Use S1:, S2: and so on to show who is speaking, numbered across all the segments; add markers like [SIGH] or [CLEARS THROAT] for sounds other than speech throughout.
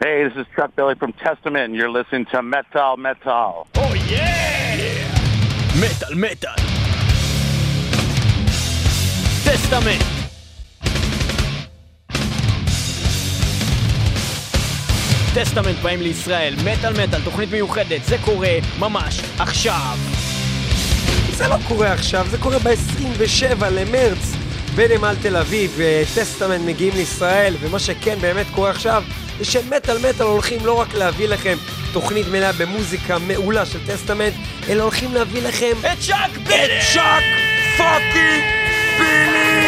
S1: Hey, this is Chuck Billy from Testament, and you're listening to Metal Metal.
S2: Oh yeah! מטאל מטאל. טסטמנט. טסטמנט באים לישראל, מטאל מטאל, תוכנית מיוחדת, זה קורה ממש עכשיו.
S3: זה לא קורה עכשיו, זה קורה ב-27 למרץ בנמל תל אביב, וטסטמנט מגיעים לישראל, ומה שכן באמת קורה עכשיו, זה שמטאל מטאל הולכים לא רק להביא לכם תוכנית מלאה במוזיקה מעולה של טסטמנט, אלא הולכים להביא לכם
S2: את צ'אק בילי!
S3: את צ'אק פאקינג בילי!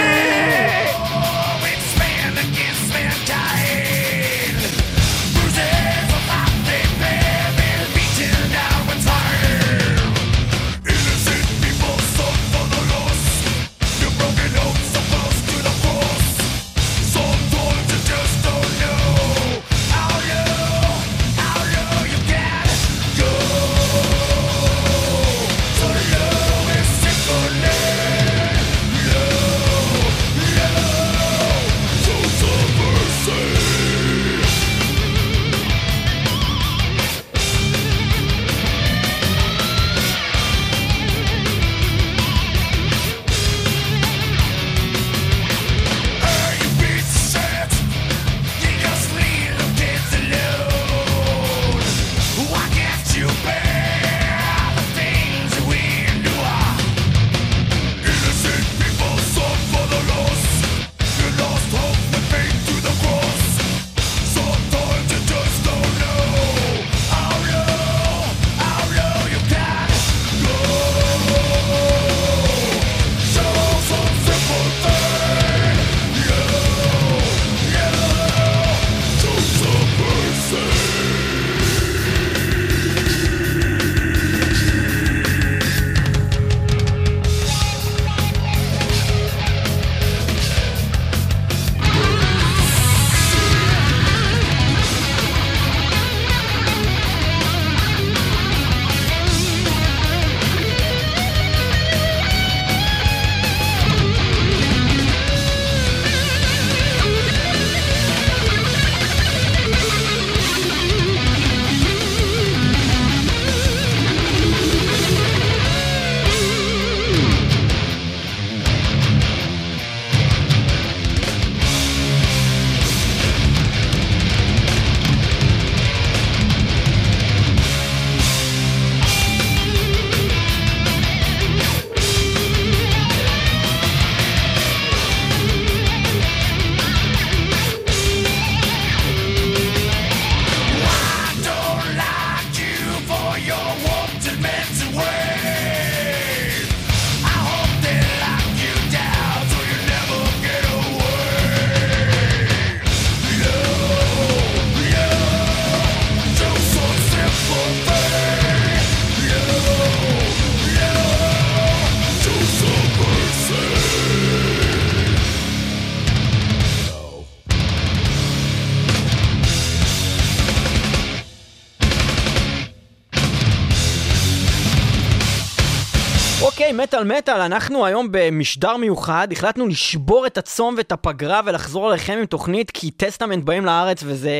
S2: מטאל מטאל, אנחנו היום במשדר מיוחד, החלטנו לשבור את הצום ואת הפגרה ולחזור אליכם עם תוכנית, כי טסטמנט באים לארץ וזה...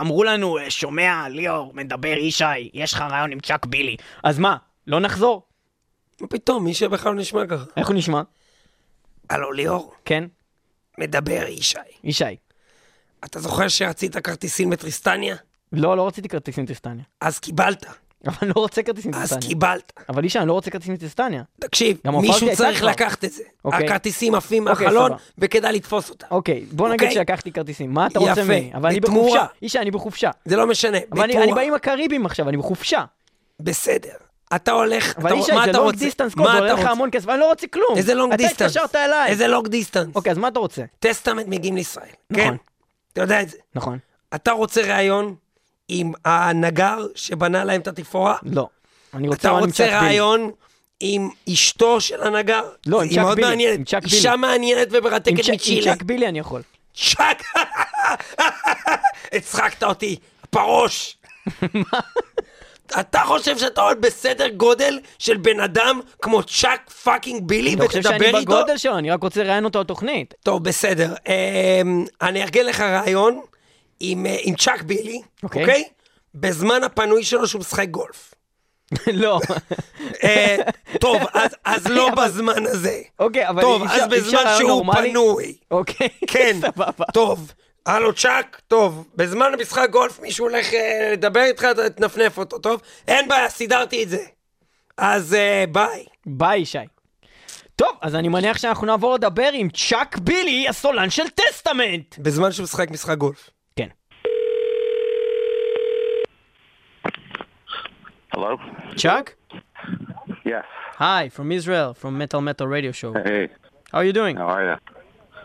S2: אמרו לנו, שומע, ליאור, מדבר ישי, יש לך רעיון עם צ'אק בילי. אז מה, לא נחזור?
S3: מה פתאום, מי שבכלל נשמע ככה.
S2: איך הוא נשמע?
S3: הלו, ליאור,
S2: כן?
S3: מדבר ישי.
S2: ישי.
S3: אתה זוכר שרצית כרטיסים בטריסטניה?
S2: לא, לא רציתי כרטיסים טריסטניה.
S3: אז קיבלת.
S2: אבל אני לא רוצה כרטיסים
S3: אז
S2: טריסטניה.
S3: קיבלת.
S2: אבל ישי, אני לא רוצה כרטיסים טריסטניה.
S3: תקשיב, מישהו צריך. לקחת את זה.
S2: אוקיי.
S3: הכרטיסים עפים
S2: אוקיי,
S3: מהחלון. וכדאי לתפוס אותם.
S2: אוקיי, בוא נגיד
S3: אוקיי?
S2: שלקחתי כרטיסים. מה אתה רוצה. ממני? אבל אני
S3: בתמורה.
S2: בחופשה. ישי, אני בחופשה.
S3: זה לא משנה.
S2: אבל אני,
S3: בתמורה.
S2: אני בא עם הקריבים עכשיו, אני בחופשה.
S3: בסדר. אתה הולך,
S2: אבל
S3: אתה-
S2: ישי,
S3: מה
S2: זה
S3: אתה
S2: לונג
S3: רוצה?
S2: דיסטנס
S3: מה
S2: קוד, זה עולה לך
S3: רוצה?
S2: המון כסף, אני לא רוצה כלום.
S3: איזה לונג דיסטנס?
S2: אתה התקשרת אליי.
S3: איזה לונג דיסטנס?
S2: אוקיי, אז מה אתה רוצה?
S3: טסטמנט מגיעים לישראל.
S2: נכון.
S3: כן. אתה יודע את זה.
S2: נכון.
S3: אתה רוצה ראיון עם הנגר שבנה להם את התפאורה?
S2: לא. אני רוצה
S3: אתה
S2: רעיון
S3: רוצה. ראיון עם אשתו של הנגר?
S2: לא, עם
S3: היא
S2: צ'אק
S3: מאוד
S2: בילי,
S3: מעניינת.
S2: עם צ'אק
S3: אישה. מעניינת ומרתקת
S2: צ'אק- עם
S3: מצ'ילה.
S2: צ'אק בילי אני יכול.
S3: צ'אק! הצחקת אותי, פרוש. אתה חושב שאתה עוד בסדר גודל של בן אדם כמו צ'אק פאקינג בילי
S2: אתה חושב שאני
S3: ותדבר איתו?
S2: בגודל שלו, אני רק רוצה לראיין אותו לתוכנית.
S3: טוב, בסדר. אמ, אני אארגן לך רעיון עם, אה, עם צ'אק בילי,
S2: אוקיי.
S3: אוקיי? בזמן הפנוי שלו שהוא משחק גולף. [LAUGHS]
S2: לא.
S3: אה, טוב, אז, אז לא [LAUGHS] בזמן הזה.
S2: אוקיי, אבל
S3: טוב,
S2: אי
S3: אז בזמן שהוא
S2: נורמלי?
S3: פנוי.
S2: אוקיי, [LAUGHS]
S3: כן,
S2: סבבה.
S3: טוב. הלו צ'אק, טוב, בזמן המשחק גולף מישהו הולך אה, לדבר איתך, אתה תנפנף אותו, טוב? אין בעיה, סידרתי את זה. אז אה, ביי.
S2: ביי, ישי. טוב, אז אני מניח שאנחנו נעבור לדבר עם צ'אק בילי, הסולן של טסטמנט.
S3: בזמן שהוא משחק משחק גולף.
S1: Hello?
S2: Chuck?
S1: Yes.
S2: Hi, from Israel, from Metal Metal Radio Show.
S1: Hey.
S2: How are you doing?
S1: How are you?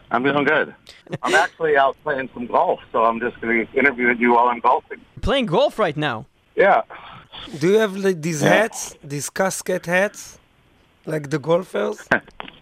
S1: I'm doing good. I'm actually out playing some golf, so I'm just going to interview you while I'm golfing.
S2: Playing golf right now?
S1: Yeah.
S3: Do you have like, these
S1: yeah.
S3: hats, these casket hats, like the golfers? [LAUGHS]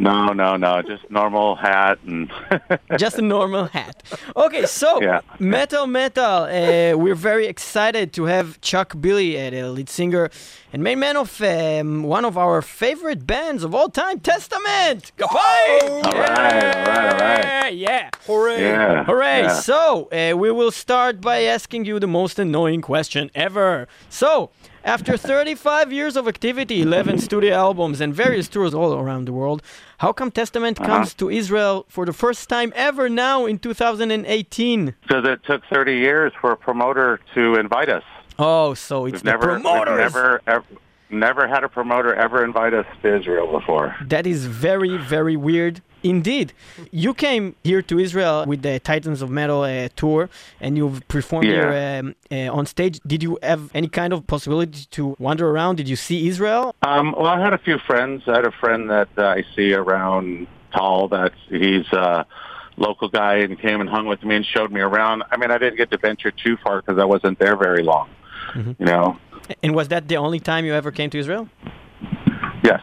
S1: No, no, no, just normal hat and [LAUGHS]
S2: Just a normal hat. Okay, so [LAUGHS]
S1: Yeah.
S2: Metal Metal, uh, we're very excited to have Chuck Billy, uh, the lead singer and main man of um, one of our favorite bands of all time, Testament. Kapai!
S1: All right, all right, all right.
S2: Yeah.
S3: Hooray!
S1: yeah.
S2: Hooray!
S1: yeah.
S2: So, uh, we will start by asking you the most annoying question ever. So, after 35 years of activity, 11 studio albums, and various tours all around the world, how come Testament uh-huh. comes to Israel for the first time ever now in 2018?
S1: Because it took 30 years for a promoter to invite us.
S2: Oh, so it's
S1: We've
S2: the
S1: never,
S2: promoters.
S1: never, ever, never had a promoter ever invite us to Israel before.
S2: That is very, very weird indeed. You came here to Israel with the Titans of Metal uh, tour, and you've performed
S1: Yeah.
S2: here um, uh, on stage. Did you have any kind of possibility to wander around? Did you see Israel?
S1: Um, well, I had a few friends. I had a friend that uh, I see around Tall. That he's a local guy and came and hung with me and showed me around. I mean, I didn't get to venture too far because I wasn't there very long. You know. [LAUGHS]
S2: And was that the only time you ever came to Israel?
S1: Yes.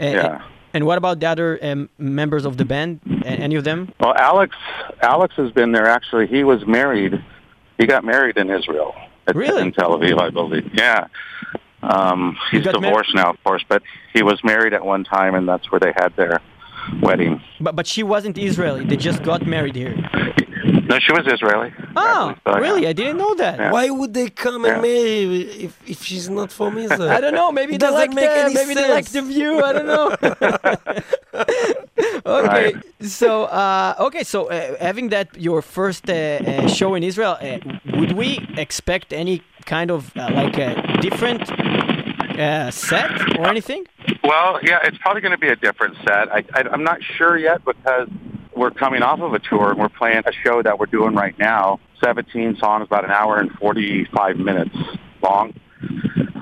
S2: Uh,
S1: yeah.
S2: And what about the other um, members of the band? Any of them?
S1: Well, Alex, Alex has been there. Actually, he was married. He got married in Israel. At,
S2: Really?
S1: In Tel Aviv, I believe. Yeah. Um,
S2: He
S1: he's
S2: mar-
S1: divorced now, of course, but he was married at one time, and that's where they had their wedding.
S2: But but she wasn't Israeli. They just got married here.
S1: No, she was Israeli.
S2: Oh,
S1: actually, so, yeah.
S2: really? I didn't know that.
S1: Yeah.
S3: Why would they come and
S1: Yeah.
S3: marry if, if she's not from Israel?
S2: I don't know. Maybe
S3: It
S2: they
S3: doesn't
S2: like
S3: make
S2: the
S3: any
S2: maybe they like the view. I don't know. [LAUGHS] okay,
S1: Right.
S2: so uh, okay, so uh, having that your first uh, uh, show in Israel, uh, would we expect any kind of uh, like a different uh, set or anything?
S1: Well, yeah, it's probably going to be a different set. I, I, I'm not sure yet because we're coming off of a tour and we're playing a show that we're doing right now. 17 songs, about an hour and 45 minutes long.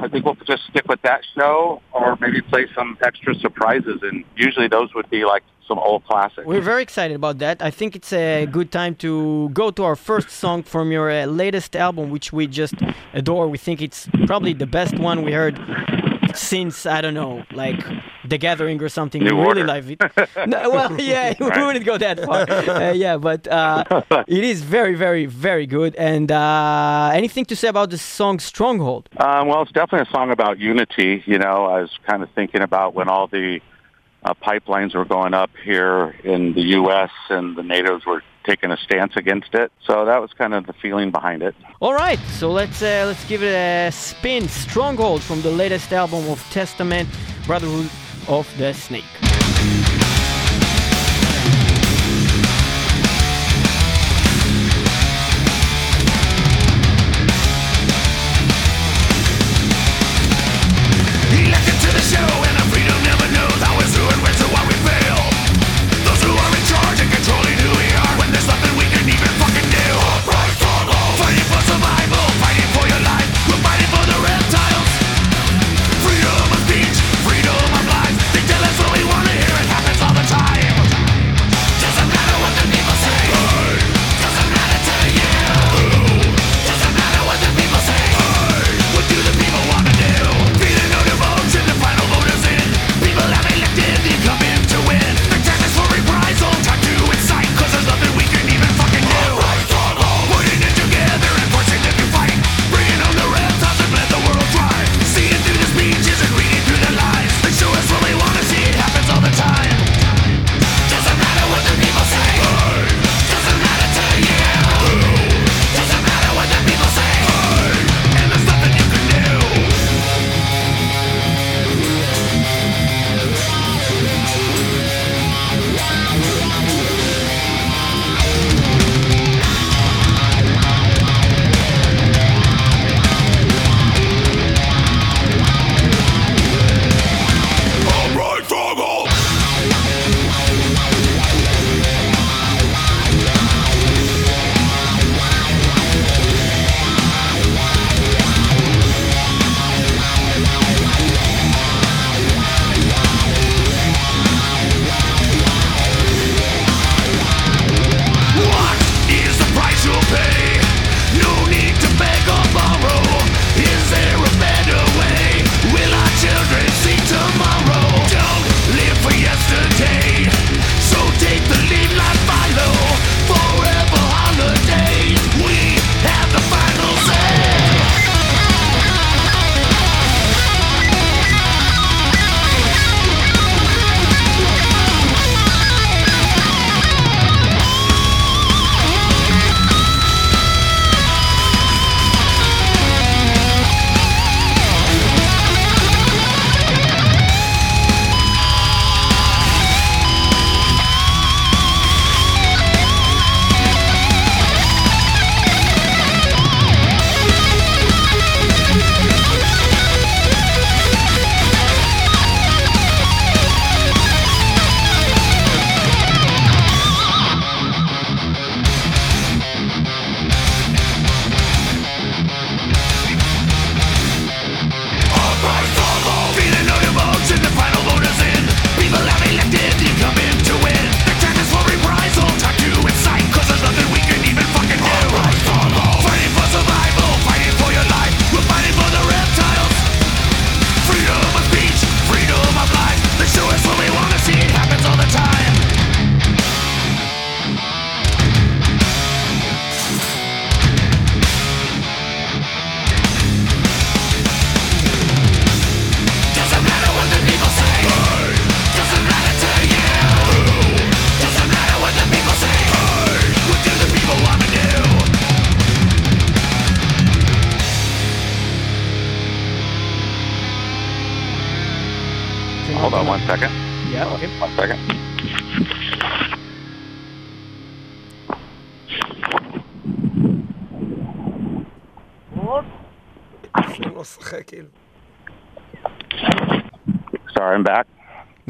S1: I think we'll just stick with that show or maybe play some extra surprises. And usually those would be like some old classics.
S2: We're very excited about that. I think it's a good time to go to our first song from your uh, latest album, which we just adore. We think it's probably the best one we heard since I don't know, like The Gathering or something.
S1: New
S2: we really
S1: Order.
S2: love it. no, [LAUGHS] well, yeah, [LAUGHS] we wouldn't go that far. Uh, yeah, but uh, [LAUGHS] it is very, very, very good. And uh, anything to say about the song Stronghold?
S1: Um, well, it's definitely a song about unity. You know, I was kind of thinking about when all the uh, pipelines were going up here in the U.S. and the natives were taking a stance against it. So that was kind of the feeling behind it.
S2: All right, so let's uh, let's give it a spin. Stronghold from the latest album of Testament, Brotherhood of the Snake.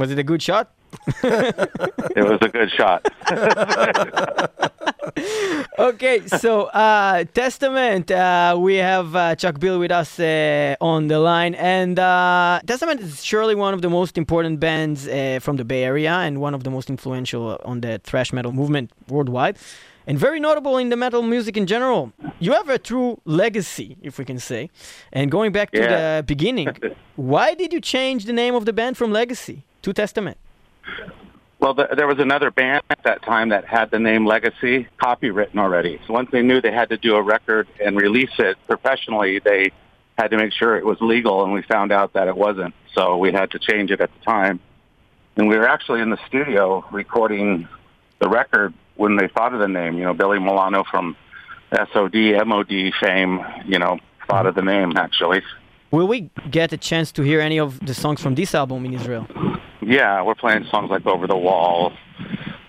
S2: Was it a good shot? [LAUGHS]
S1: It was a good shot. [LAUGHS]
S2: Okay, so uh, Testament, uh, we have uh, Chuck Bill with us uh, on the line, and uh, Testament is surely one of the most important bands uh, from the Bay Area and one of the most influential on the thrash metal movement worldwide, and very notable in the metal music in general. You have a true legacy, if we can say. And going back to
S1: Yeah.
S2: the beginning, [LAUGHS] why did you change the name of the band from Legacy to Testament?
S1: Well, th there was another band at that time that had the name Legacy copywritten already. So once they knew they had to do a record and release it professionally, they had to make sure it was legal, and we found out that it wasn't. So we had to change it at the time. And we were actually in the studio recording the record when they thought of the name. You know, Billy Milano from SOD, MOD fame, you know, thought of the name, actually.
S2: Will we get a chance to hear any of the songs from this album in Israel?
S1: Yeah, we're playing songs like Over the Wall.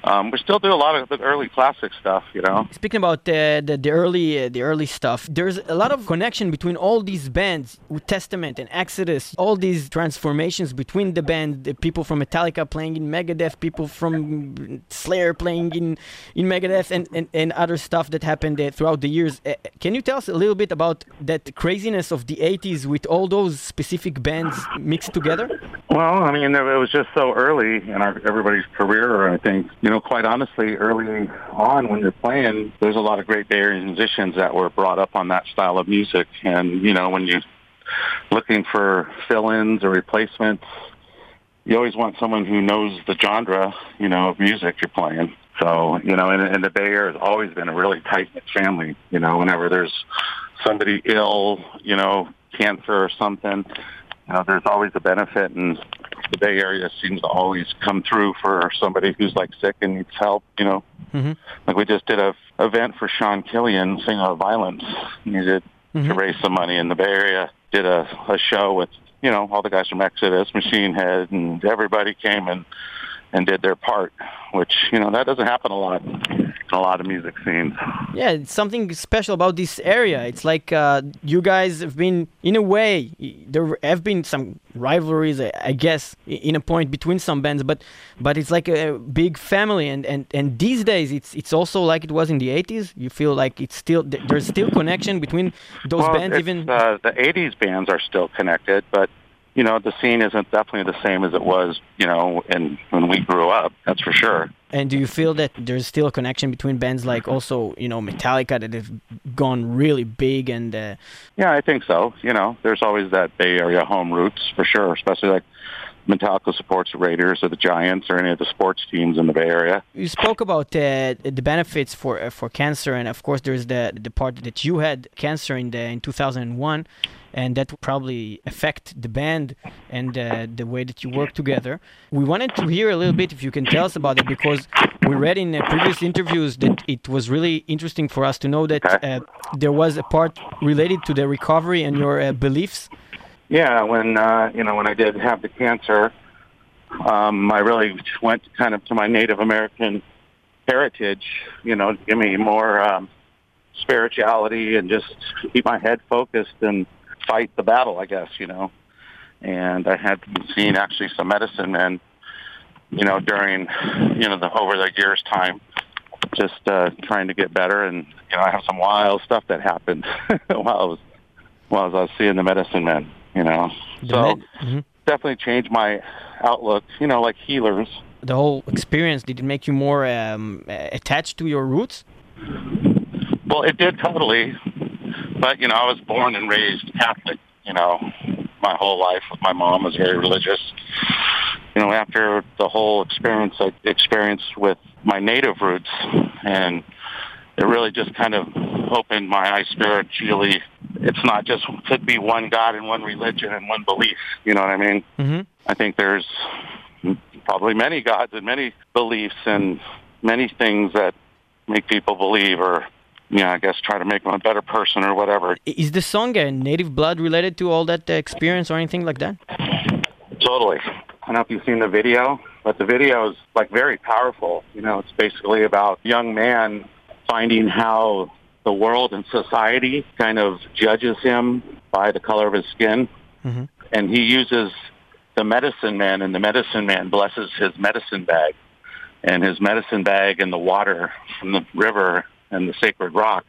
S1: Um, we still do a lot of the early classic stuff, you know.
S2: Speaking about uh, the the early uh, the early stuff, there's a lot of connection between all these bands, with Testament and Exodus, all these transformations between the band, the people from Metallica playing in Megadeth, people from Slayer playing in in Megadeth, and and, and other stuff that happened uh, throughout the years. Uh, can you tell us a little bit about that craziness of the 80s with all those specific bands mixed together?
S1: Well, I mean, it was just so early in our everybody's career. I think, you know, quite honestly, early on when you're playing, there's a lot of great Bay Area musicians that were brought up on that style of music. And you know, when you're looking for fill-ins or replacements, you always want someone who knows the genre, you know, of music you're playing. So, you know, and, and the Bay Area has always been a really tight-knit family. You know, whenever there's somebody ill, you know, cancer or something, you know, there's always a benefit, and the Bay Area seems to always come through for somebody who's like sick and needs help. You know,
S2: Mhm.
S1: like we just did a event for Sean Killian, Singer of Vio-lence. He did to raise some money in the Bay Area. Did a, a show with you know all the guys from Exodus, Machine Head, and everybody came and and did their part, which you know that doesn't happen a lot a lot of music scenes.
S2: Yeah, it's something special about this area. It's like uh, you guys have been, in a way, there have been some rivalries, I guess, in a point between some bands, but but it's like a big family. And, and, and these days, it's it's also like it was in the 80s. You feel like it's still there's still connection between those
S1: well,
S2: bands, even.
S1: uh, the '80s bands are still connected, but you know the scene isn't definitely the same as it was, you know, in when we grew up. That's for sure.
S2: And do you feel that there's still a connection between bands like also, you know, Metallica that have gone really big and. Uh,
S1: Yeah, I think so. You know, there's always that Bay Area home roots for sure, especially like Metallica supports the Raiders or the Giants or any of the sports teams in the Bay Area.
S2: You spoke about uh, the benefits for uh, for cancer, and of course, there's the the part that you had cancer in the in 2001, and that would probably affect the band and uh, the way that you work together. We wanted to hear a little bit if you can tell us about it because we read in uh, previous interviews that it was really interesting for us to know that uh, there was a part related to the recovery and your uh, beliefs.
S1: Yeah, when uh, you know when I did have the cancer, um, I really went kind of to my Native American heritage, you know, to give me more um, spirituality and just keep my head focused and fight the battle, I guess, you know. And I had seen actually some medicine men, you know, during you know the over the years time, just uh, trying to get better. And you know, I have some wild stuff that happened [LAUGHS] while I was while I was seeing the medicine men. You know,
S2: The
S1: so
S2: med- Mhm.
S1: definitely changed my outlook. You know, like healers.
S2: The whole experience did it make you more um, uh, attached to your roots?
S1: Well, it did totally, but you know, I was born and raised Catholic. You know, my whole life. My mom was very religious. You know, after the whole experience I experienced with my native roots, and it really just kind of opened my eyes spiritually. It's not just to be one God and one religion and one belief. You know what I mean?
S2: hmm
S1: I think there's probably many gods and many beliefs and many things that make people believe or, you know, I guess try to make them a better person or whatever.
S2: Is the song uh, Native Blood related to all that uh, experience or anything like that?
S1: Totally. I don't know if you've seen the video, but the video is like very powerful. You know, it's basically about a young man finding how the world and society kind of judges him by the color of his skin.
S2: Mhm.
S1: And he uses the medicine man, and the medicine man blesses his medicine bag. And his medicine bag and the water from the river and the sacred rock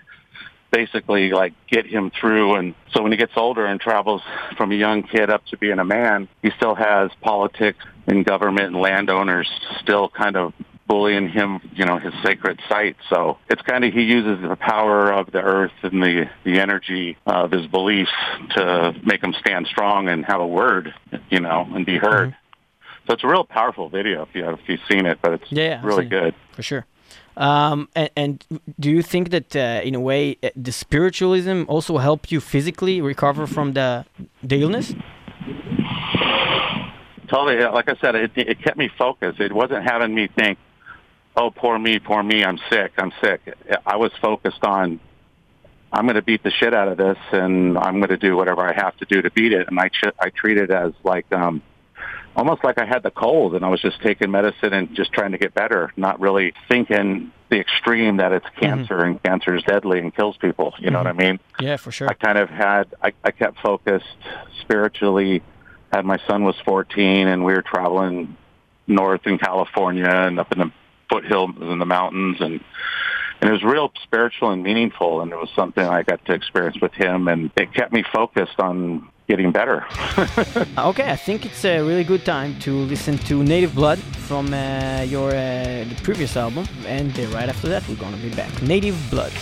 S1: basically like get him through. And so when he gets older and travels from a young kid up to being a man he still has politics and government and landowners still kind of bullying him you know his sacred site. So it's kind of he uses the power of the earth and the the energy of his beliefs to make him stand strong and have a word you know and be heard. So it's a real powerful video if you if you've seen it but it's
S2: Yeah,
S1: really good.
S2: For sure. Um, and, and do you think that uh, in a way uh, the spiritualism also helped you physically recover from the the illness?
S1: totally like i said it, it kept me focused. It wasn't having me think oh poor me poor me i'm sick i'm sick. I was focused on i'm going to beat the shit out of this and i'm going to do whatever i have to do to beat it. And i ch- i treat it as like um almost like i had the cold and i was just taking medicine and just trying to get better not really thinking the extreme that it's mm-hmm. cancer and cancer is deadly and kills people you know what i mm-hmm. mean
S2: Yeah, for sure.
S1: I kind of had I, I kept focused spiritually. Had my son was 14, and we were traveling north in California and up in the foothills in the mountains, and and it was real spiritual and meaningful. And it was something I got to experience with him, and it kept me focused on getting better. [LAUGHS]
S2: Okay, I think it's a really good time to listen to Native Blood from uh, your uh, previous album, and uh, right after that we're gonna be back. Native Blood.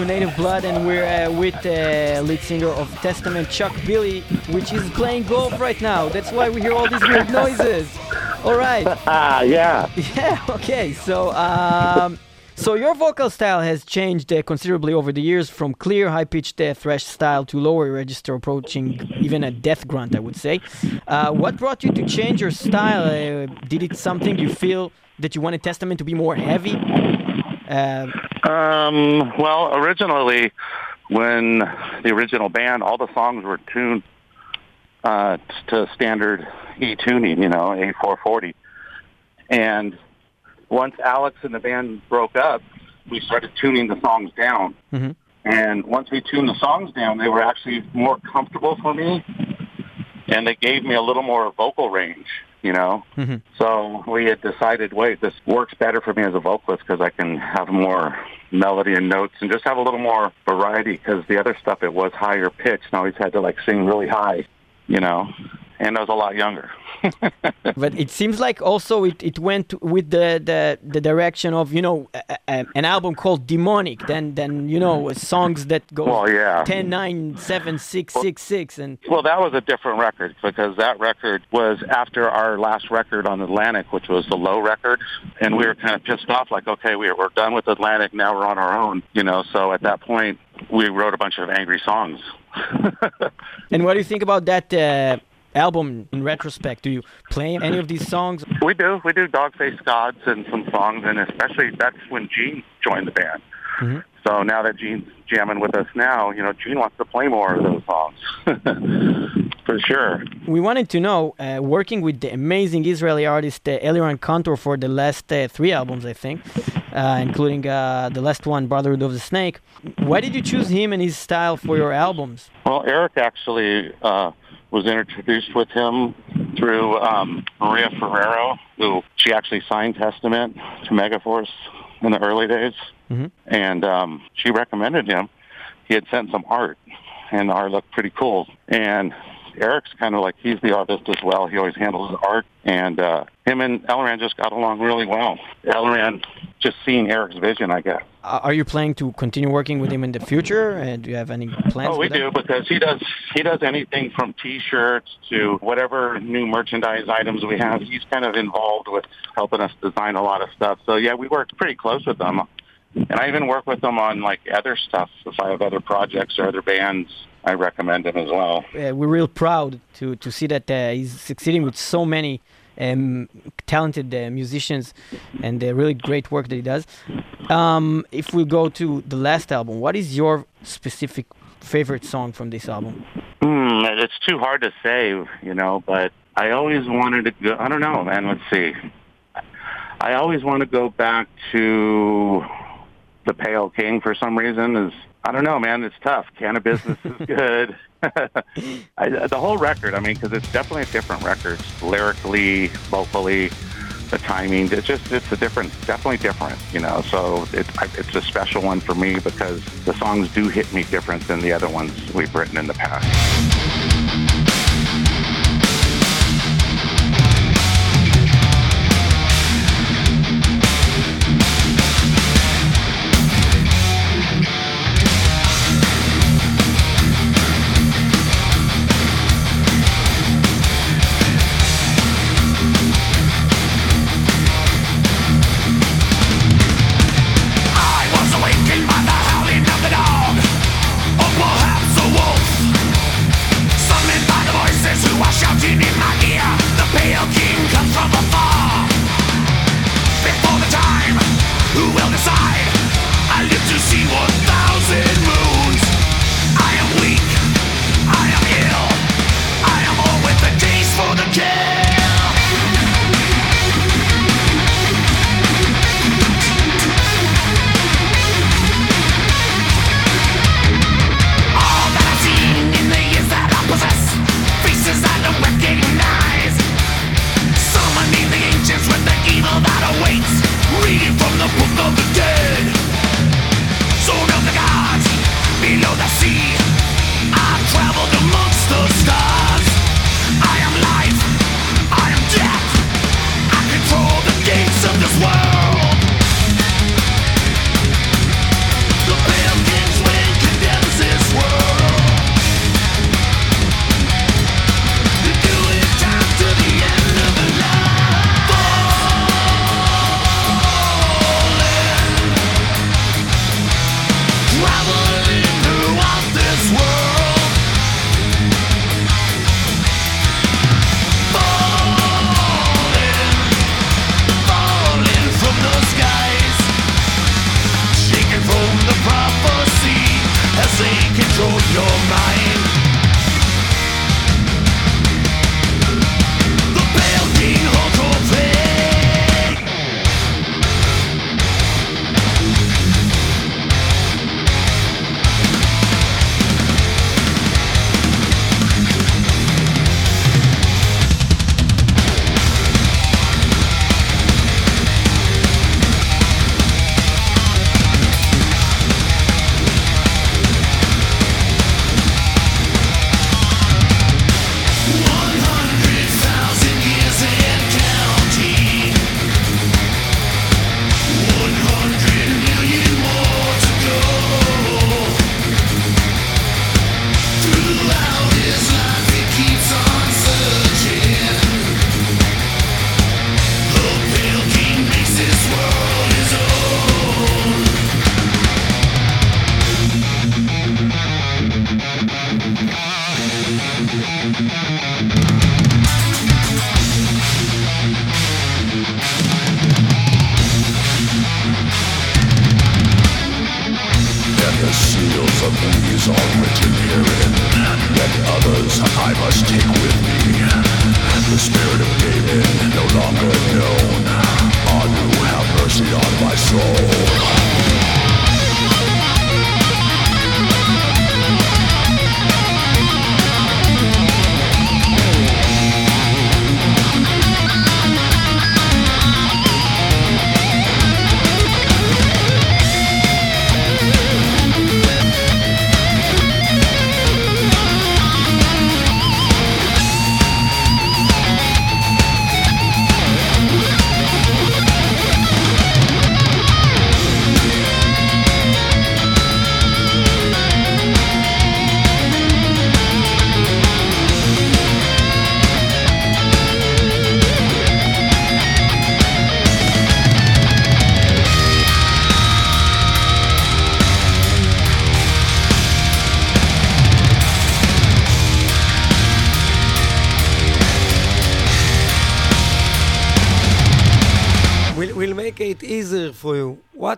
S4: To
S2: Native Blood, and we're uh, with uh, lead singer of Testament, Chuck Billy, which is playing golf right now. That's why we hear all these weird noises. All right. [LAUGHS]
S1: Ah, yeah.
S2: Yeah. Okay. So, um, so your vocal style has changed uh, considerably over the years, from clear, high-pitched uh, thrash style to lower register, approaching even a death grunt, I would say. Uh, what brought you to change your style? Uh, did it something you feel that you wanted Testament to be more heavy?
S1: Um, well, originally, when the original band, all the songs were tuned uh, to standard E tuning, you know, A440. And once Alex and the band broke up, we started tuning the songs down.
S2: Mhm.
S1: And once we tuned the songs down, they were actually more comfortable for me, and they gave me a little more vocal range, you know.
S2: Mhm.
S1: So we had decided, wait, this works better for me as a vocalist because I can have more melody and notes and just have a little more variety because the other stuff, it was higher pitched and I always had to like sing really high, you know, and I was a lot younger. [LAUGHS]
S2: but it seems like also it, it went with the, the, the direction of you know a, a, an album called demonic then then you know songs that go
S1: Well, yeah.
S2: 10 9 7 6 6 6 and
S1: Well, that was a different record because that record was after our last record on Atlantic, which was the low record, and we were kind of pissed off. Like, okay, we we're done with Atlantic, now we're on our own, you know. So at that point, we wrote a bunch of angry songs. [LAUGHS]
S2: and what do you think about that uh, album in retrospect do you play any of these songs
S1: we do, we do Dog Faced Gods and some songs, and especially that's when Gene joined the band.
S2: Mhm.
S1: So now that Gene's jamming with us now, you know, Gene wants to play more of those songs. [LAUGHS] For sure.
S2: we wanted to know uh, working with the amazing israeli artist uh, eliran kantor for the last uh, three albums i think uh, including uh, the last one brotherhood of the snake why did you choose him and his style for your albums
S1: Well, Eric actually uh, was introduced with him through um, Maria Ferrero, who she actually signed Testament to Megaforce in the early days,
S2: Mhm.
S1: and um, she recommended him. He had sent some art, and the art looked pretty cool. And Eric's kind of like he's the artist as well. He always handles art, and uh, him and Eliran just got along really well. Eliran just seeing Eric's vision, I guess.
S2: Uh, are you planning to continue working with him in the future? Uh, do you have any plans?
S1: Oh, we do because he does he does anything from T-shirts to whatever new merchandise items we have. He's kind of involved with helping us design a lot of stuff. So yeah, we work pretty close with them, and I even work with them on like other stuff. If I have other projects or other bands, I recommend him as well.
S2: Uh, we're real proud to to see that uh, he's succeeding with so many um, talented uh, musicians and the really great work that he does. Um, if we go to the last album, what is your specific favorite song from this album?
S1: Hmm, it's too hard to say, you know, but I always wanted to go. I don't know, man. Let's see. I always want to go back to the Pale King for some reason. Is I don't know, man. It's tough. Canna-Business is good. [LAUGHS] I, the whole record. I mean, because it's definitely a different record, lyrically, vocally, the timing. It's just it's a different, definitely different. You know, so it's I, it's a special one for me because the songs do hit me different than the other ones we've written in the past.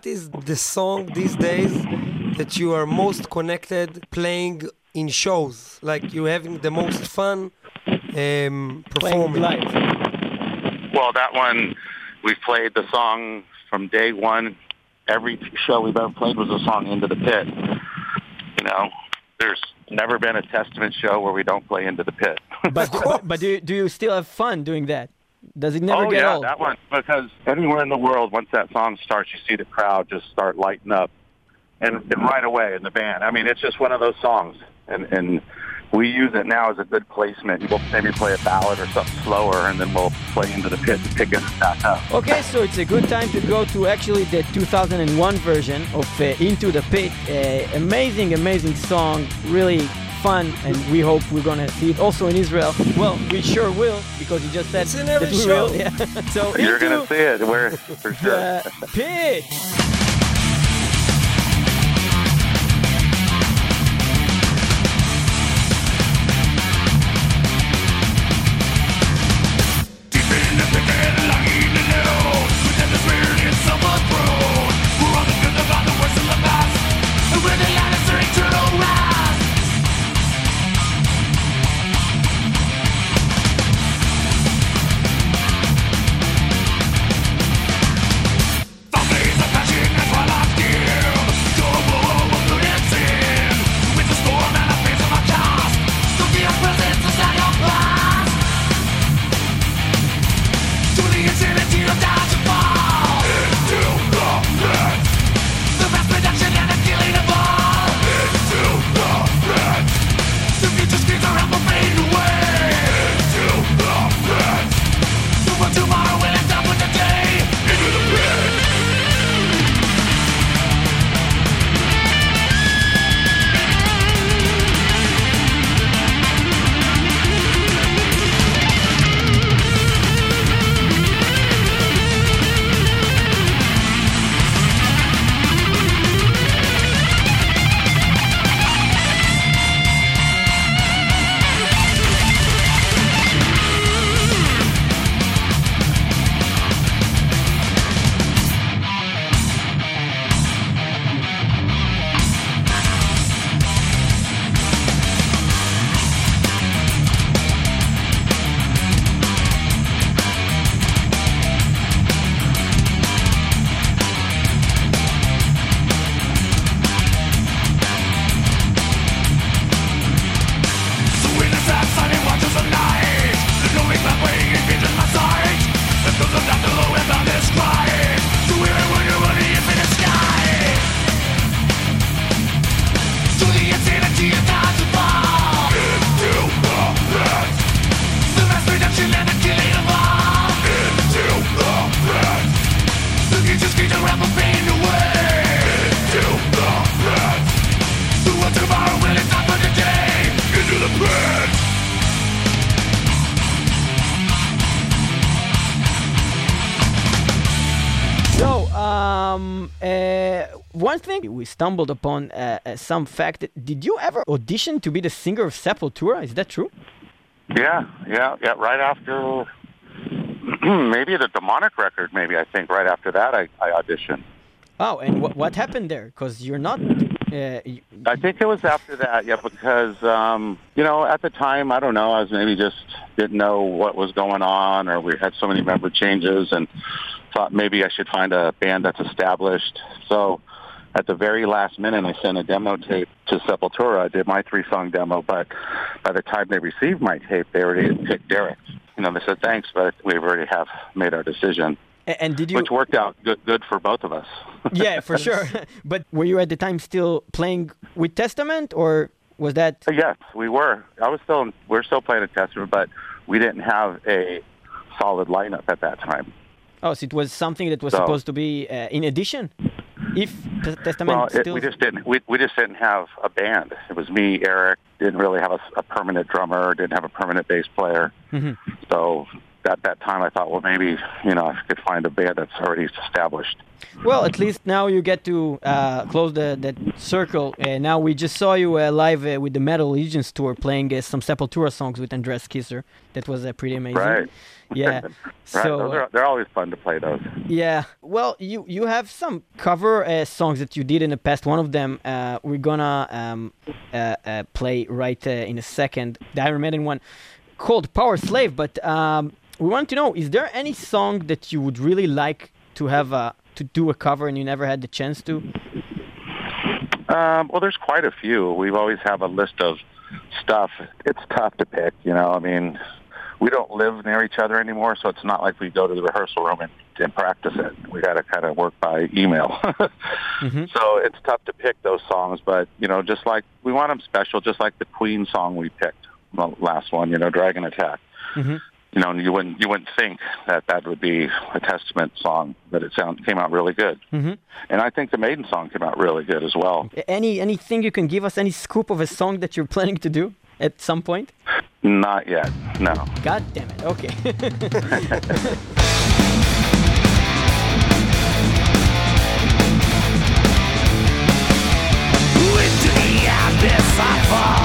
S3: What is the song these days that you are most connected playing in shows? Like you're having the most fun um, performing?
S2: live.
S1: Well, that one, we've played the song from day one. Every show we've ever played was a song Into the Pit. You know, there's never been a Testament show where we don't play Into the Pit.
S2: But, [LAUGHS] but, but do, you, do you still have fun doing that? Does it never
S1: oh,
S2: get
S1: yeah,
S2: old?
S1: that one. Because anywhere in the world, once that song starts, you see the crowd just start lighting up. And, and right away in the band. I mean, it's just one of those songs. And, and we use it now as a good placement. We'll maybe play a ballad or something slower, and then we'll play Into the Pit to pick it back up.
S2: Okay, so it's a good time to go to actually the 2001 version of uh, Into the Pit. Uh, amazing, amazing song, really fun, and we hope we're gonna see it also in Israel. Well, we sure will because you just said
S3: It's in every
S2: that we
S3: show.
S2: will. Yeah. [LAUGHS] so
S1: You're
S2: into
S1: going to see it. We're for sure.
S2: the pit. for tomorrow we stumbled upon uh, uh, some fact. That, did you ever audition to be the singer of Sepultura? Is that true?
S1: Yeah, yeah, yeah. Right after [CLEARS THROAT] maybe the demonic record, maybe I think right after that I, I auditioned.
S2: Oh, and what what happened there? Because you're not. Uh, you,
S1: I think it was after that, yeah, because um, you know at the time I don't know I was maybe just didn't know what was going on, or we had so many member changes, and thought maybe I should find a band that's established. So at the very last minute, I sent a demo tape to Sepultura. I did my three-song demo, but by the time they received my tape, they already had picked Derrick. You know, they said thanks, but we already have made our decision,
S2: and did you?
S1: which worked out good, good for both of us. [LAUGHS]
S2: yeah, for sure. [LAUGHS] but were you at the time still playing with Testament, or was that?
S1: Uh, yes, we were. I was still. We're still playing a Testament, but we didn't have a solid lineup at that time.
S2: Oh, so it was something that was
S1: So-
S2: supposed to be uh, in addition. If Testament
S1: Well, it,
S2: still.
S1: we just didn't. We, we just didn't have a band. It was me, Eric. Didn't really have a, a permanent drummer. Didn't have a permanent bass player.
S2: Mhm.
S1: So at that time, I thought, well, maybe you know, I could find a band that's already established.
S2: Well, at least now you get to uh, close the that circle. Uh, now we just saw you uh, live uh, with the Metal Allegiance tour, playing uh, some Sepultura songs with Andreas Kisser. That was uh, pretty amazing.
S1: Right.
S2: Yeah. [LAUGHS]
S1: right.
S2: So
S1: are, they're always fun to play those.
S2: yeah. Well, you you have some cover uh, songs that you did in the past. One of them uh, we're gonna um, uh, uh, play right uh, in a second. The Iron Maiden one called Power Slave. But um, we want to know: is there any song that you would really like to have a to do a cover and you never had the chance to?
S1: Um, well, there's quite a few. We've always have a list of stuff. It's tough to pick. You know, I mean, we don't live near each other anymore, so it's not like we go to the rehearsal room and, and practice it. We got to kind of work by email. [LAUGHS] So it's tough to pick those songs, but you know, just like we want them special, just like the Queen song we picked, the last one, you know, Dragon Attack.
S2: Mhm.
S1: You know, you wouldn't you wouldn't think that that would be a Testament song, but it sound came out really good.
S2: Mhm.
S1: And I think the Maiden song came out really good as well.
S2: Any anything you can give us? Any scoop of a song that you're planning to do at some point?
S1: Not yet, no.
S2: God damn it. Okay.
S4: Into the abyss I fall,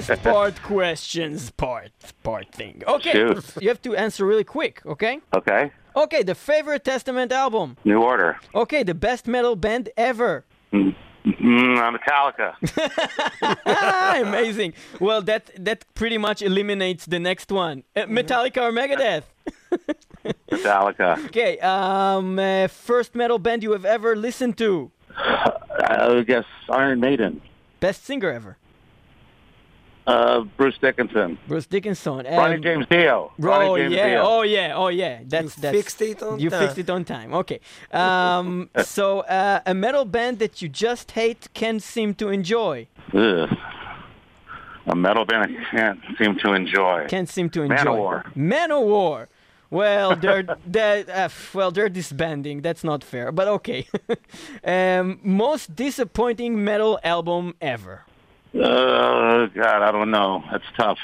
S2: first part questions part part thing. Okay,
S1: Shoot.
S2: you have to answer really quick. Okay.
S1: Okay.
S2: Okay, the favorite Testament album.
S1: New Order.
S2: Okay, the best metal band ever.
S1: Mm, uh, Metallica.
S2: Ah, [LAUGHS] amazing. Well, that that pretty much eliminates the next one. Uh, Metallica or Megadeth. [LAUGHS]
S1: Metallica.
S2: Okay, um, uh, first metal band you have ever listened to.
S1: I guess Iron Maiden.
S2: Best singer ever.
S1: Uh, Bruce Dickinson.
S2: Bruce Dickinson.
S1: Ronnie
S2: Um,
S1: James Dio. Ronnie
S2: Oh
S1: James
S2: yeah,
S1: Dio.
S2: oh yeah, oh yeah. That's
S3: You
S2: that's
S3: fixed it on
S2: You
S3: time.
S2: fixed it on time. Okay. Um, [LAUGHS] so uh, a metal band that you just hate can't seem to enjoy.
S1: Ugh. A metal band I can't seem to enjoy.
S2: Can't seem to enjoy.
S1: Manowar.
S2: Manowar. Well, they're [LAUGHS] they're uh, well they're disbanding. That's not fair, but okay. [LAUGHS] um, most disappointing metal album ever.
S1: Uh, God, I don't know. That's tough.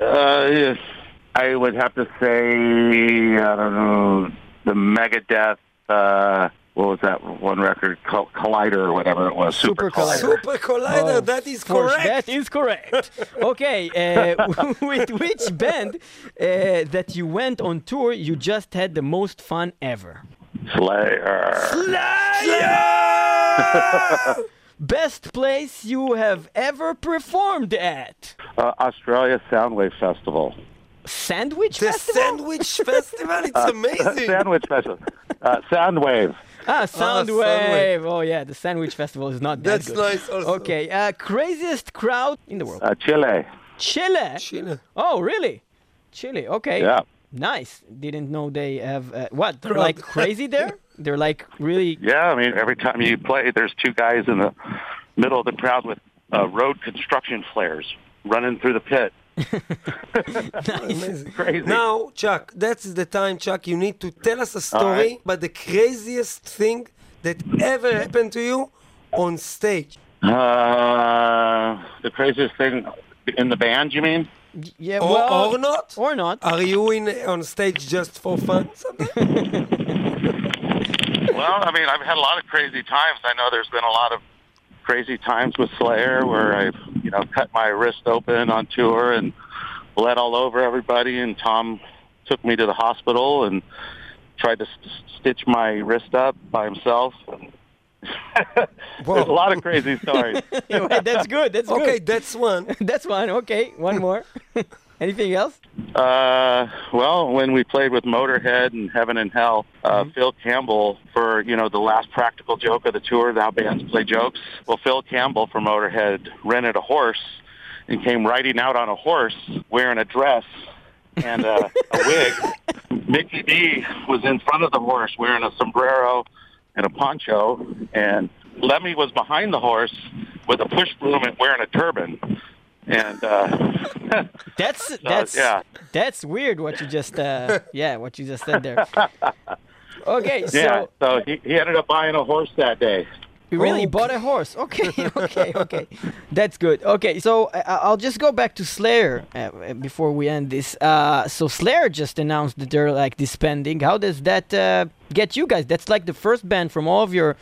S1: Uh, yes, I would have to say, I don't know, the Megadeth, uh, what was that one record? Col- Collider or whatever it was.
S2: Super Collider.
S3: Super Collider,
S2: Oh,
S3: that is correct.
S2: That is correct. [LAUGHS] okay, uh, [LAUGHS] with which band uh, that you went on tour you just had the most fun ever?
S1: Slayer. Slayer. [LAUGHS]
S2: Best place you have ever performed at?
S1: Uh, Australia Soundwave Festival.
S2: Sandwich
S3: The
S2: Festival?
S3: Sandwich [LAUGHS] Festival, it's [LAUGHS] amazing.
S1: Sandwich Festival. Uh, Soundwave.
S2: Ah, Soundwave.
S3: Soundwave.
S2: Oh yeah, the Sandwich Festival is not that
S3: That's
S2: good.
S3: nice also.
S2: Okay, uh, craziest crowd in the world?
S1: Uh, Chile.
S2: Chile.
S3: Chile.
S2: Oh really? Chile. Okay.
S1: Yeah.
S2: Nice. Didn't know they have uh, what?
S3: Crowd.
S2: like crazy there. [LAUGHS] They're like really.
S1: Yeah, I mean, every time you play, there's two guys in the middle of the crowd with uh, road construction flares running through the pit. [LAUGHS]
S3: Amazing.
S1: Crazy.
S3: Now, Chuck, that's the time, Chuck. You need to tell us a story
S1: right.
S3: about the craziest thing that ever happened to you on stage.
S1: Uh, the craziest thing in the band, you mean?
S2: Yeah.
S3: Or,
S2: well,
S3: or not?
S2: Or not.
S3: Are you in on stage just for fun? [LAUGHS] sometimes?
S1: Well, I mean, I've had a lot of crazy times. I know there's been a lot of crazy times with Slayer where I've, you know, cut my wrist open on tour and bled all over everybody. And Tom took me to the hospital and tried to st- stitch my wrist up by himself. [LAUGHS] there's a lot of crazy stories. [LAUGHS]
S2: That's good. That's
S3: okay,
S2: good.
S3: that's one. [LAUGHS]
S2: That's one. Okay, one more. Anything else?
S1: Uh, well, when we played with Motorhead and Heaven and Hell, uh, Phil Campbell for you know the last practical joke of the tour. Now bands play jokes. Well, Phil Campbell from Motorhead rented a horse and came riding out on a horse wearing a dress and uh, a [LAUGHS] wig. Mikkey Dee was in front of the horse wearing a sombrero and a poncho, and Lemmy was behind the horse with a push broom and wearing a turban. And uh, [LAUGHS]
S2: That's that's
S1: yeah.
S2: that's weird. What you just uh, yeah, what you just said there. [LAUGHS] Okay, so
S1: Yeah, so he, he ended up buying a horse that day.
S2: You really
S3: Okay.
S2: bought a horse? Okay, [LAUGHS] okay, okay. That's good. Okay, so uh, I'll just go back to Slayer uh, before we end this. Uh, so Slayer just announced that they're like disbanding. How does that uh, get you guys? That's like the first band from all of your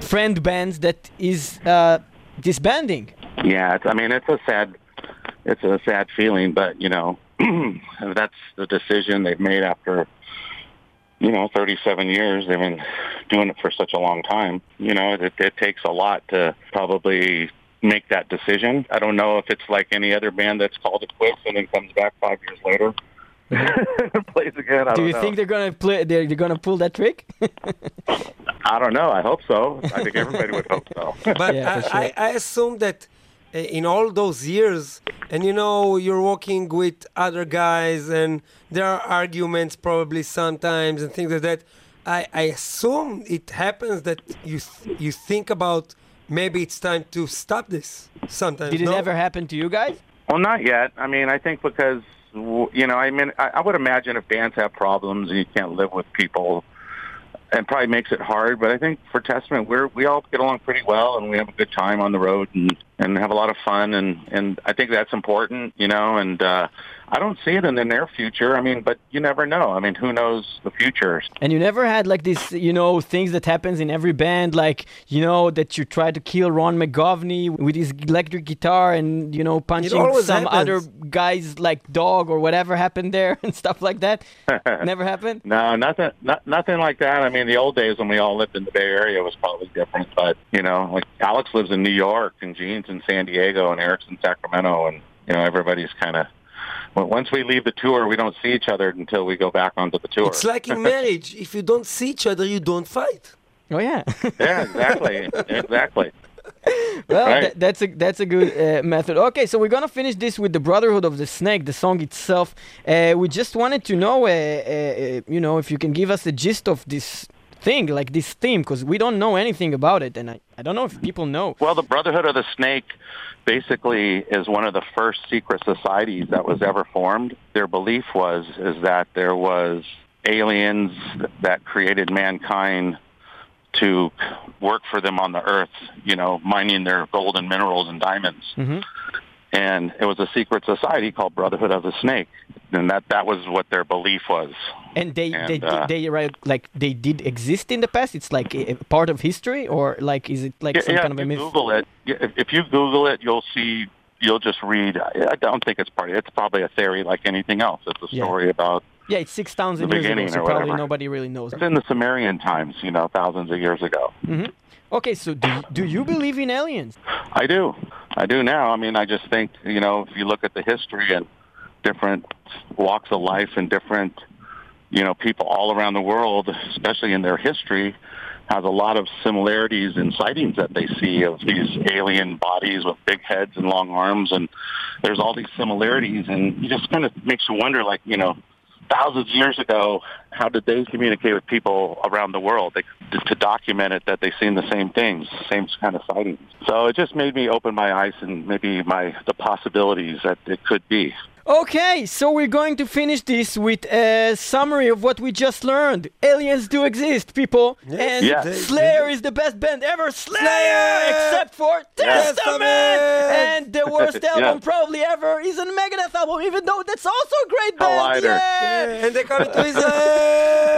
S2: friend bands that is uh, disbanding.
S1: Yeah, it's, I mean it's a sad, it's a sad feeling, but you know [CLEARS THROAT] that's the decision they've made after you know 37 years. They've been doing it for such a long time. You know, it, it takes a lot to probably make that decision. I don't know if it's like any other band that's called it quits and then comes back five years later. Mm-hmm. [LAUGHS] plays again. I
S2: Do
S1: don't
S2: you
S1: know.
S2: think they're gonna play? They're, they're gonna pull that trick?
S1: I don't know. I hope so. I think [LAUGHS] everybody would hope so.
S3: But
S2: Yeah, for
S3: I, I, I assume that in all those years, and you know, you're working with other guys, and there are arguments probably sometimes and things like that. I, I assume it happens that you th- you think about maybe it's time to stop this. Sometimes
S2: Did it
S3: no?
S2: ever happen to you guys?
S1: Well, not yet. I mean, I think because you know, I mean, I, I would imagine if bands have problems and you can't live with people, it probably makes it hard. But I think for Testament, we're we all get along pretty well, and we have a good time on the road. And and have a lot of fun, and and I think that's important, you know. And uh, I don't see it in the near future. I mean, but you never know. I mean, who knows the future?
S2: And you never had like these, you know, things that happens in every band, like you know that you try to kill Ron McGovney with his electric guitar and you know punching
S3: always
S2: some other guy's like dog or whatever happened there [LAUGHS] and stuff like that. [LAUGHS] never happened.
S1: No, nothing, not, nothing like that. I mean, the old days when we all lived in the Bay Area was probably different, but you know, like Alex lives in New York, and Gene's in San Diego, and Eric's in Sacramento, and you know, everybody's kind of. Well, once we leave the tour, we don't see each other until we go back onto the tour.
S3: It's like in marriage. If you don't see each other, you don't fight.
S2: Oh yeah. [LAUGHS]
S1: yeah, exactly, exactly.
S2: Well,
S1: Right.
S2: tha- that's a that's a good uh, method. Okay, so we're gonna finish this with the Brotherhood of the Snake, the song itself. Uh, we just wanted to know, uh, uh, uh, you know, if you can give us the gist of this thing, like this theme, because we don't know anything about it, and I, I don't know if people know.
S1: Well, the Brotherhood of the Snake basically is one of the first secret societies that was ever formed. Their belief was is that there was aliens that created mankind to work for them on the earth, you know, mining their gold and minerals and diamonds.
S2: Mhm.
S1: And it was a secret society called Brotherhood of the Snake, and that that was what their belief was.
S2: And they
S1: And,
S2: they
S1: uh,
S2: they right like they did exist in the past. It's like a, a part of history, or like is it like some
S1: yeah,
S2: kind of a myth?
S1: Google it. If, you Google it, you'll see. You'll just read. I don't think it's part. It's probably a theory like anything else. It's a
S2: Yeah.
S1: story about.
S2: Yeah, it's six thousand years ago,
S1: beginning
S2: so
S1: or
S2: probably
S1: whatever.
S2: nobody really knows.
S1: It's in the Sumerian times. You know, thousands of years ago. Mm-hmm.
S2: Okay, so do do you believe in aliens?
S1: I do. I do now. I mean, I just think you know, if you look at the history and different walks of life and different, you know, people all around the world, especially in their history, has a lot of similarities in sightings that they see of these alien bodies with big heads and long arms, and there's all these similarities, and it just kind of makes you wonder, like you know. Thousands of years ago, how did they communicate with people around the world they, to document it that they've seen the same things, same kind of sightings? So it just made me open my eyes and maybe my the possibilities that it could be.
S2: Okay, so we're going to finish this with a summary of what we just learned. Aliens do exist, people, and
S1: Yes.
S2: Slayer is the best band ever. Slayer,
S3: Slayer!
S2: except for Testament,
S3: Testament!
S2: and the worst [LAUGHS] album
S1: Yeah.
S2: probably ever is a Megadeth album, even though that's also a great band.
S1: Collider.
S2: Yeah!
S3: Yeah, and they come to Israel.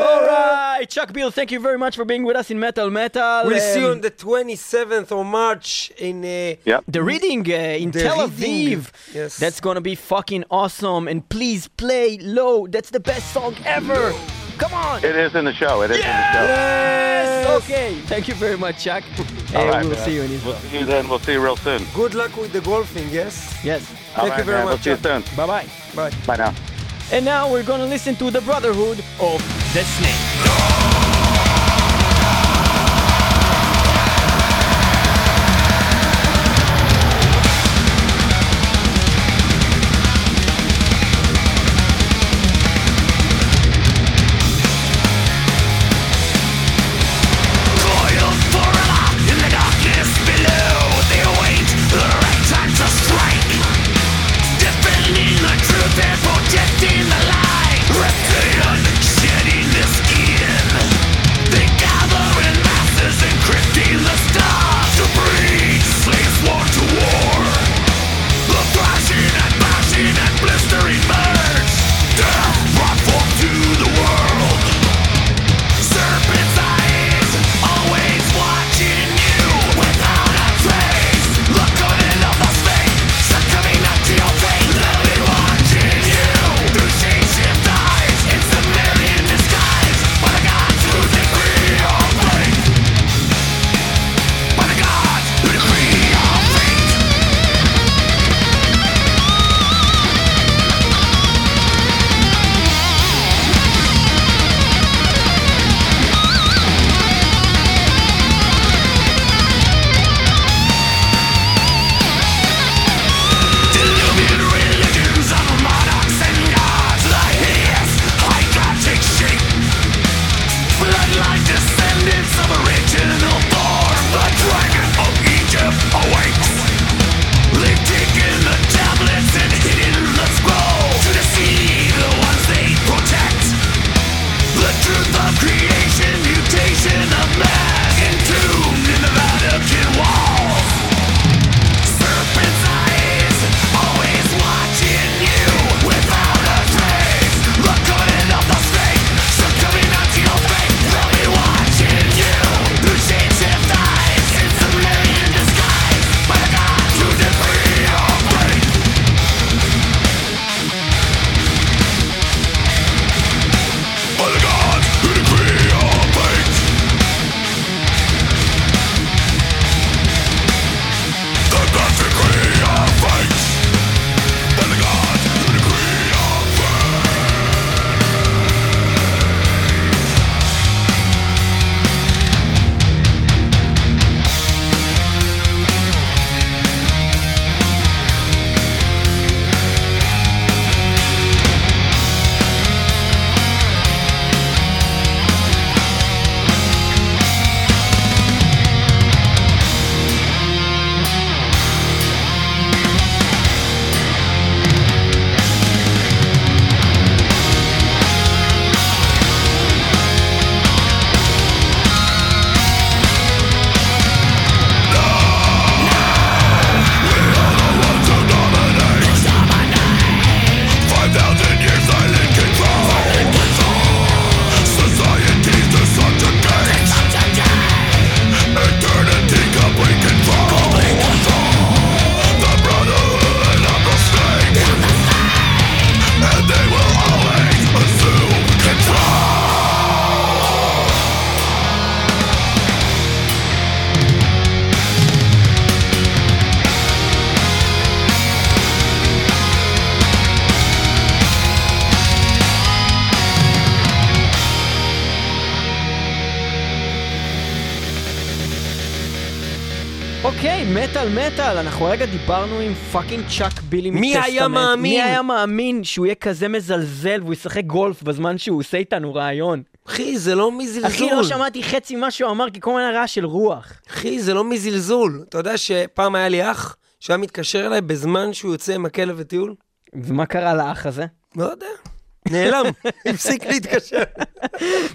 S2: All right, Chuck Bill, thank you very much for being with us in Metal Metal.
S3: We'll see you on the 27th of March in. Uh,
S1: Yep.
S2: The reading uh, in
S3: The
S2: Tel
S3: reading.
S2: Aviv.
S3: Yes.
S2: That's gonna be fucking awesome. And please play low. That's the best song ever. Come on.
S1: It is in the show. It is in the show.
S2: Yes. Okay. Thank you very much, Chuck.
S1: All
S2: And
S1: right,
S2: we'll
S1: man.
S2: see you in Israel.
S1: We'll see you then. We'll see you real soon.
S3: Good luck with the golfing, yes?
S2: Yes.
S1: All
S3: Thank
S1: right,
S3: you very
S1: man.
S3: much.
S1: We'll see you soon.
S2: Bye bye.
S3: Bye.
S1: Bye now.
S2: And now we're gonna listen to the Brotherhood of the Snake.
S4: מטאל מטאל, אנחנו רגע דיברנו עם פאקינג צ'אק בילי
S3: מי
S4: מטסטמנט.
S3: היה מאמין?
S4: מי היה מאמין שהוא יהיה כזה מזלזל והוא ישחק גולף בזמן שהוא עושה איתנו רעיון?
S3: אחי, זה לא מזלזול.
S4: אחי, לא שמעתי חצי ממה שהוא אמר, כי כל היה רעש של רוח.
S3: אחי, זה לא מזלזול. אתה יודע שפעם היה לי אח שהיה מתקשר אליי בזמן שהוא יוצא עם הכלב לטיול?
S4: ומה קרה לאח הזה?
S3: לא יודע. נעלם, [LAUGHS] הפסיק להתקשר.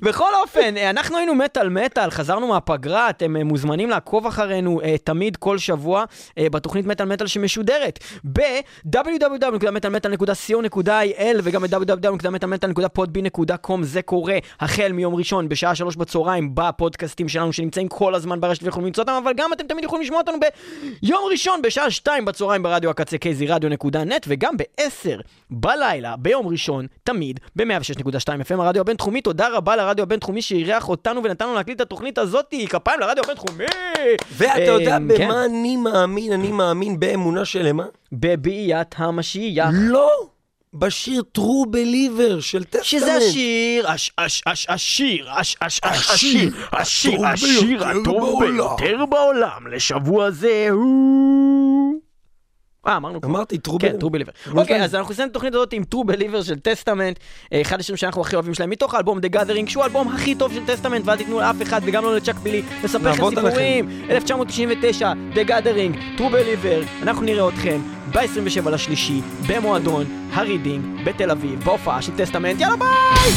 S4: בכל אופן, אה, אנחנו היינו מטאל מטאל, חזרנו מהפגרה, אתם אה, מוזמנים לעקוב אחרינו אה, תמיד כל שבוע בתוכנית מטאל מטאל שמשודרת ב-www.מטאלמטאל.co.il וגם ב-www.מטאלמטאל.podby.com זה קורה החל מיום ראשון בשעה שלוש בצהריים בפודקאסטים שלנו שנמצאים כל הזמן ברשת ויכולים למצוא אותם, אבל גם אתם תמיד יכולים לשמוע אותנו ביום ראשון בשעה שתיים בצהריים ברדיו הקצה קייזי רדיו.נט וגם בעשר בלילה ביום ראשון תמיד ב-106.2 FM הרדיו הבינתחומי. תודה רבה לרדיו הבינתחומי שאירח אותנו ונתן לנו להקליט את התוכנית הזאתי. כפיים לרדיו הבינתחומי!
S3: ואתה יודע
S4: אה, כן.
S3: במה אני מאמין? אני מאמין באמונה שלמה.
S4: בביאת המשיח.
S3: לא! בשיר True Believer של טסטמנט.
S4: שזה השיר, הש, הש, הש, השיר, הש, הש, הש,
S3: השיר
S4: השיר, השיר,
S3: הטוב. ביותר בעולם
S4: לשבוע זה הוא... אה, אמרנו כבר.
S3: אמרתי True
S4: כן,
S3: Believer.
S4: טרו בליבר.
S3: לא
S4: אוקיי. אז אנחנו נסיים את התוכנית הזאת עם טרו בליבר של טסטמנט, אה, אחד השירים שאנחנו הכי אוהבים שלהם, מתוך האלבום The Gathering, שהוא האלבום הכי טוב של טסטמנט, ואל תיתנו לאף אחד וגם לא לצ'אק בילי לספר לכם סיפורים. 1999, The Gathering, טרו בליבר, אנחנו נראה אתכם ב-27 לשלישי, במועדון הרידינג בתל אביב, בהופעה של טסטמנט, יאללה ביי!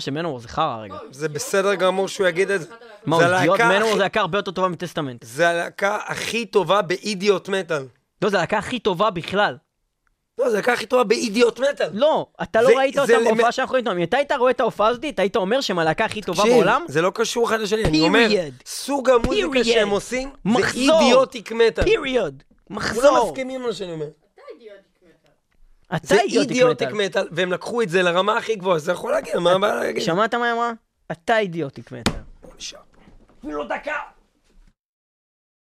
S2: שמנוור זה חרא רגע.
S3: זה בסדר גמור שהוא יגיד את זה.
S2: מה, אידיוט?
S3: הלהקה
S2: מנוור זה להקה הרבה יותר טובה מטסטמנט.
S3: זה הלהקה הכי טובה באידיוט מטאל.
S2: לא, זה הלהקה הכי טובה בכלל.
S3: לא, זה הלהקה הכי טובה באידיוט מטאל.
S2: לא, אתה לא ראית אותם בהופעה שאנחנו ראיתם. אם אתה היית רואה את ההופעה הזאת, אתה היית אומר שהם הלהקה הכי טובה בעולם?
S3: זה לא קשור אחד לשני, אני אומר,
S2: Period.
S3: סוג המוזיקה. שהם עושים, זה. אידיוטיק מטאל.
S2: פיריוד.
S3: כולם
S2: מחזור.
S3: מסכימים על מה שאני אומר.
S2: אתה אידיוטיק
S3: מטאל. והם לקחו את זה לרמה הכי גבוהה, זה יכול להגיע, מה הבעיה להגיד?
S2: שמעת מה היא אמרה? אתה אידיוטיק מטאל.
S3: אפילו לא דקה.